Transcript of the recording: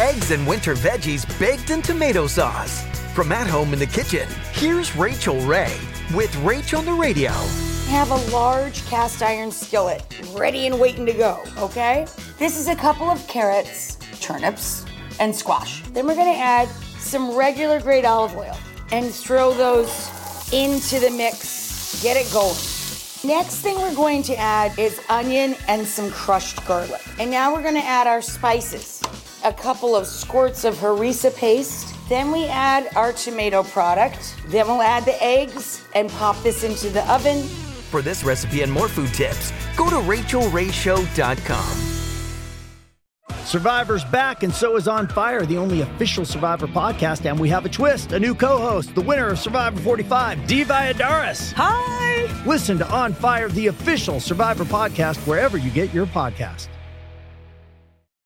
Eggs and winter veggies baked in tomato sauce. From at home in the kitchen, here's Rachael Ray with Rach on the Radio. have a large cast iron skillet ready and waiting to go, okay? This is a couple of carrots, turnips, and squash. Then we're gonna add some regular grade olive oil and throw those into the mix. Get it going. Next thing we're going to add is onion and some crushed garlic. And now we're gonna add our spices. A couple of squirts of harissa paste. Then we add our tomato product. Then we'll add the eggs and pop this into the oven. For this recipe and more food tips, go to rachaelrayshow.com. Survivor's back, and so is On Fire, the only official Survivor podcast. And we have a twist a new co host, the winner of Survivor 45, Dee Valladares. Hi! Listen to On Fire, the official Survivor podcast, wherever you get your podcast.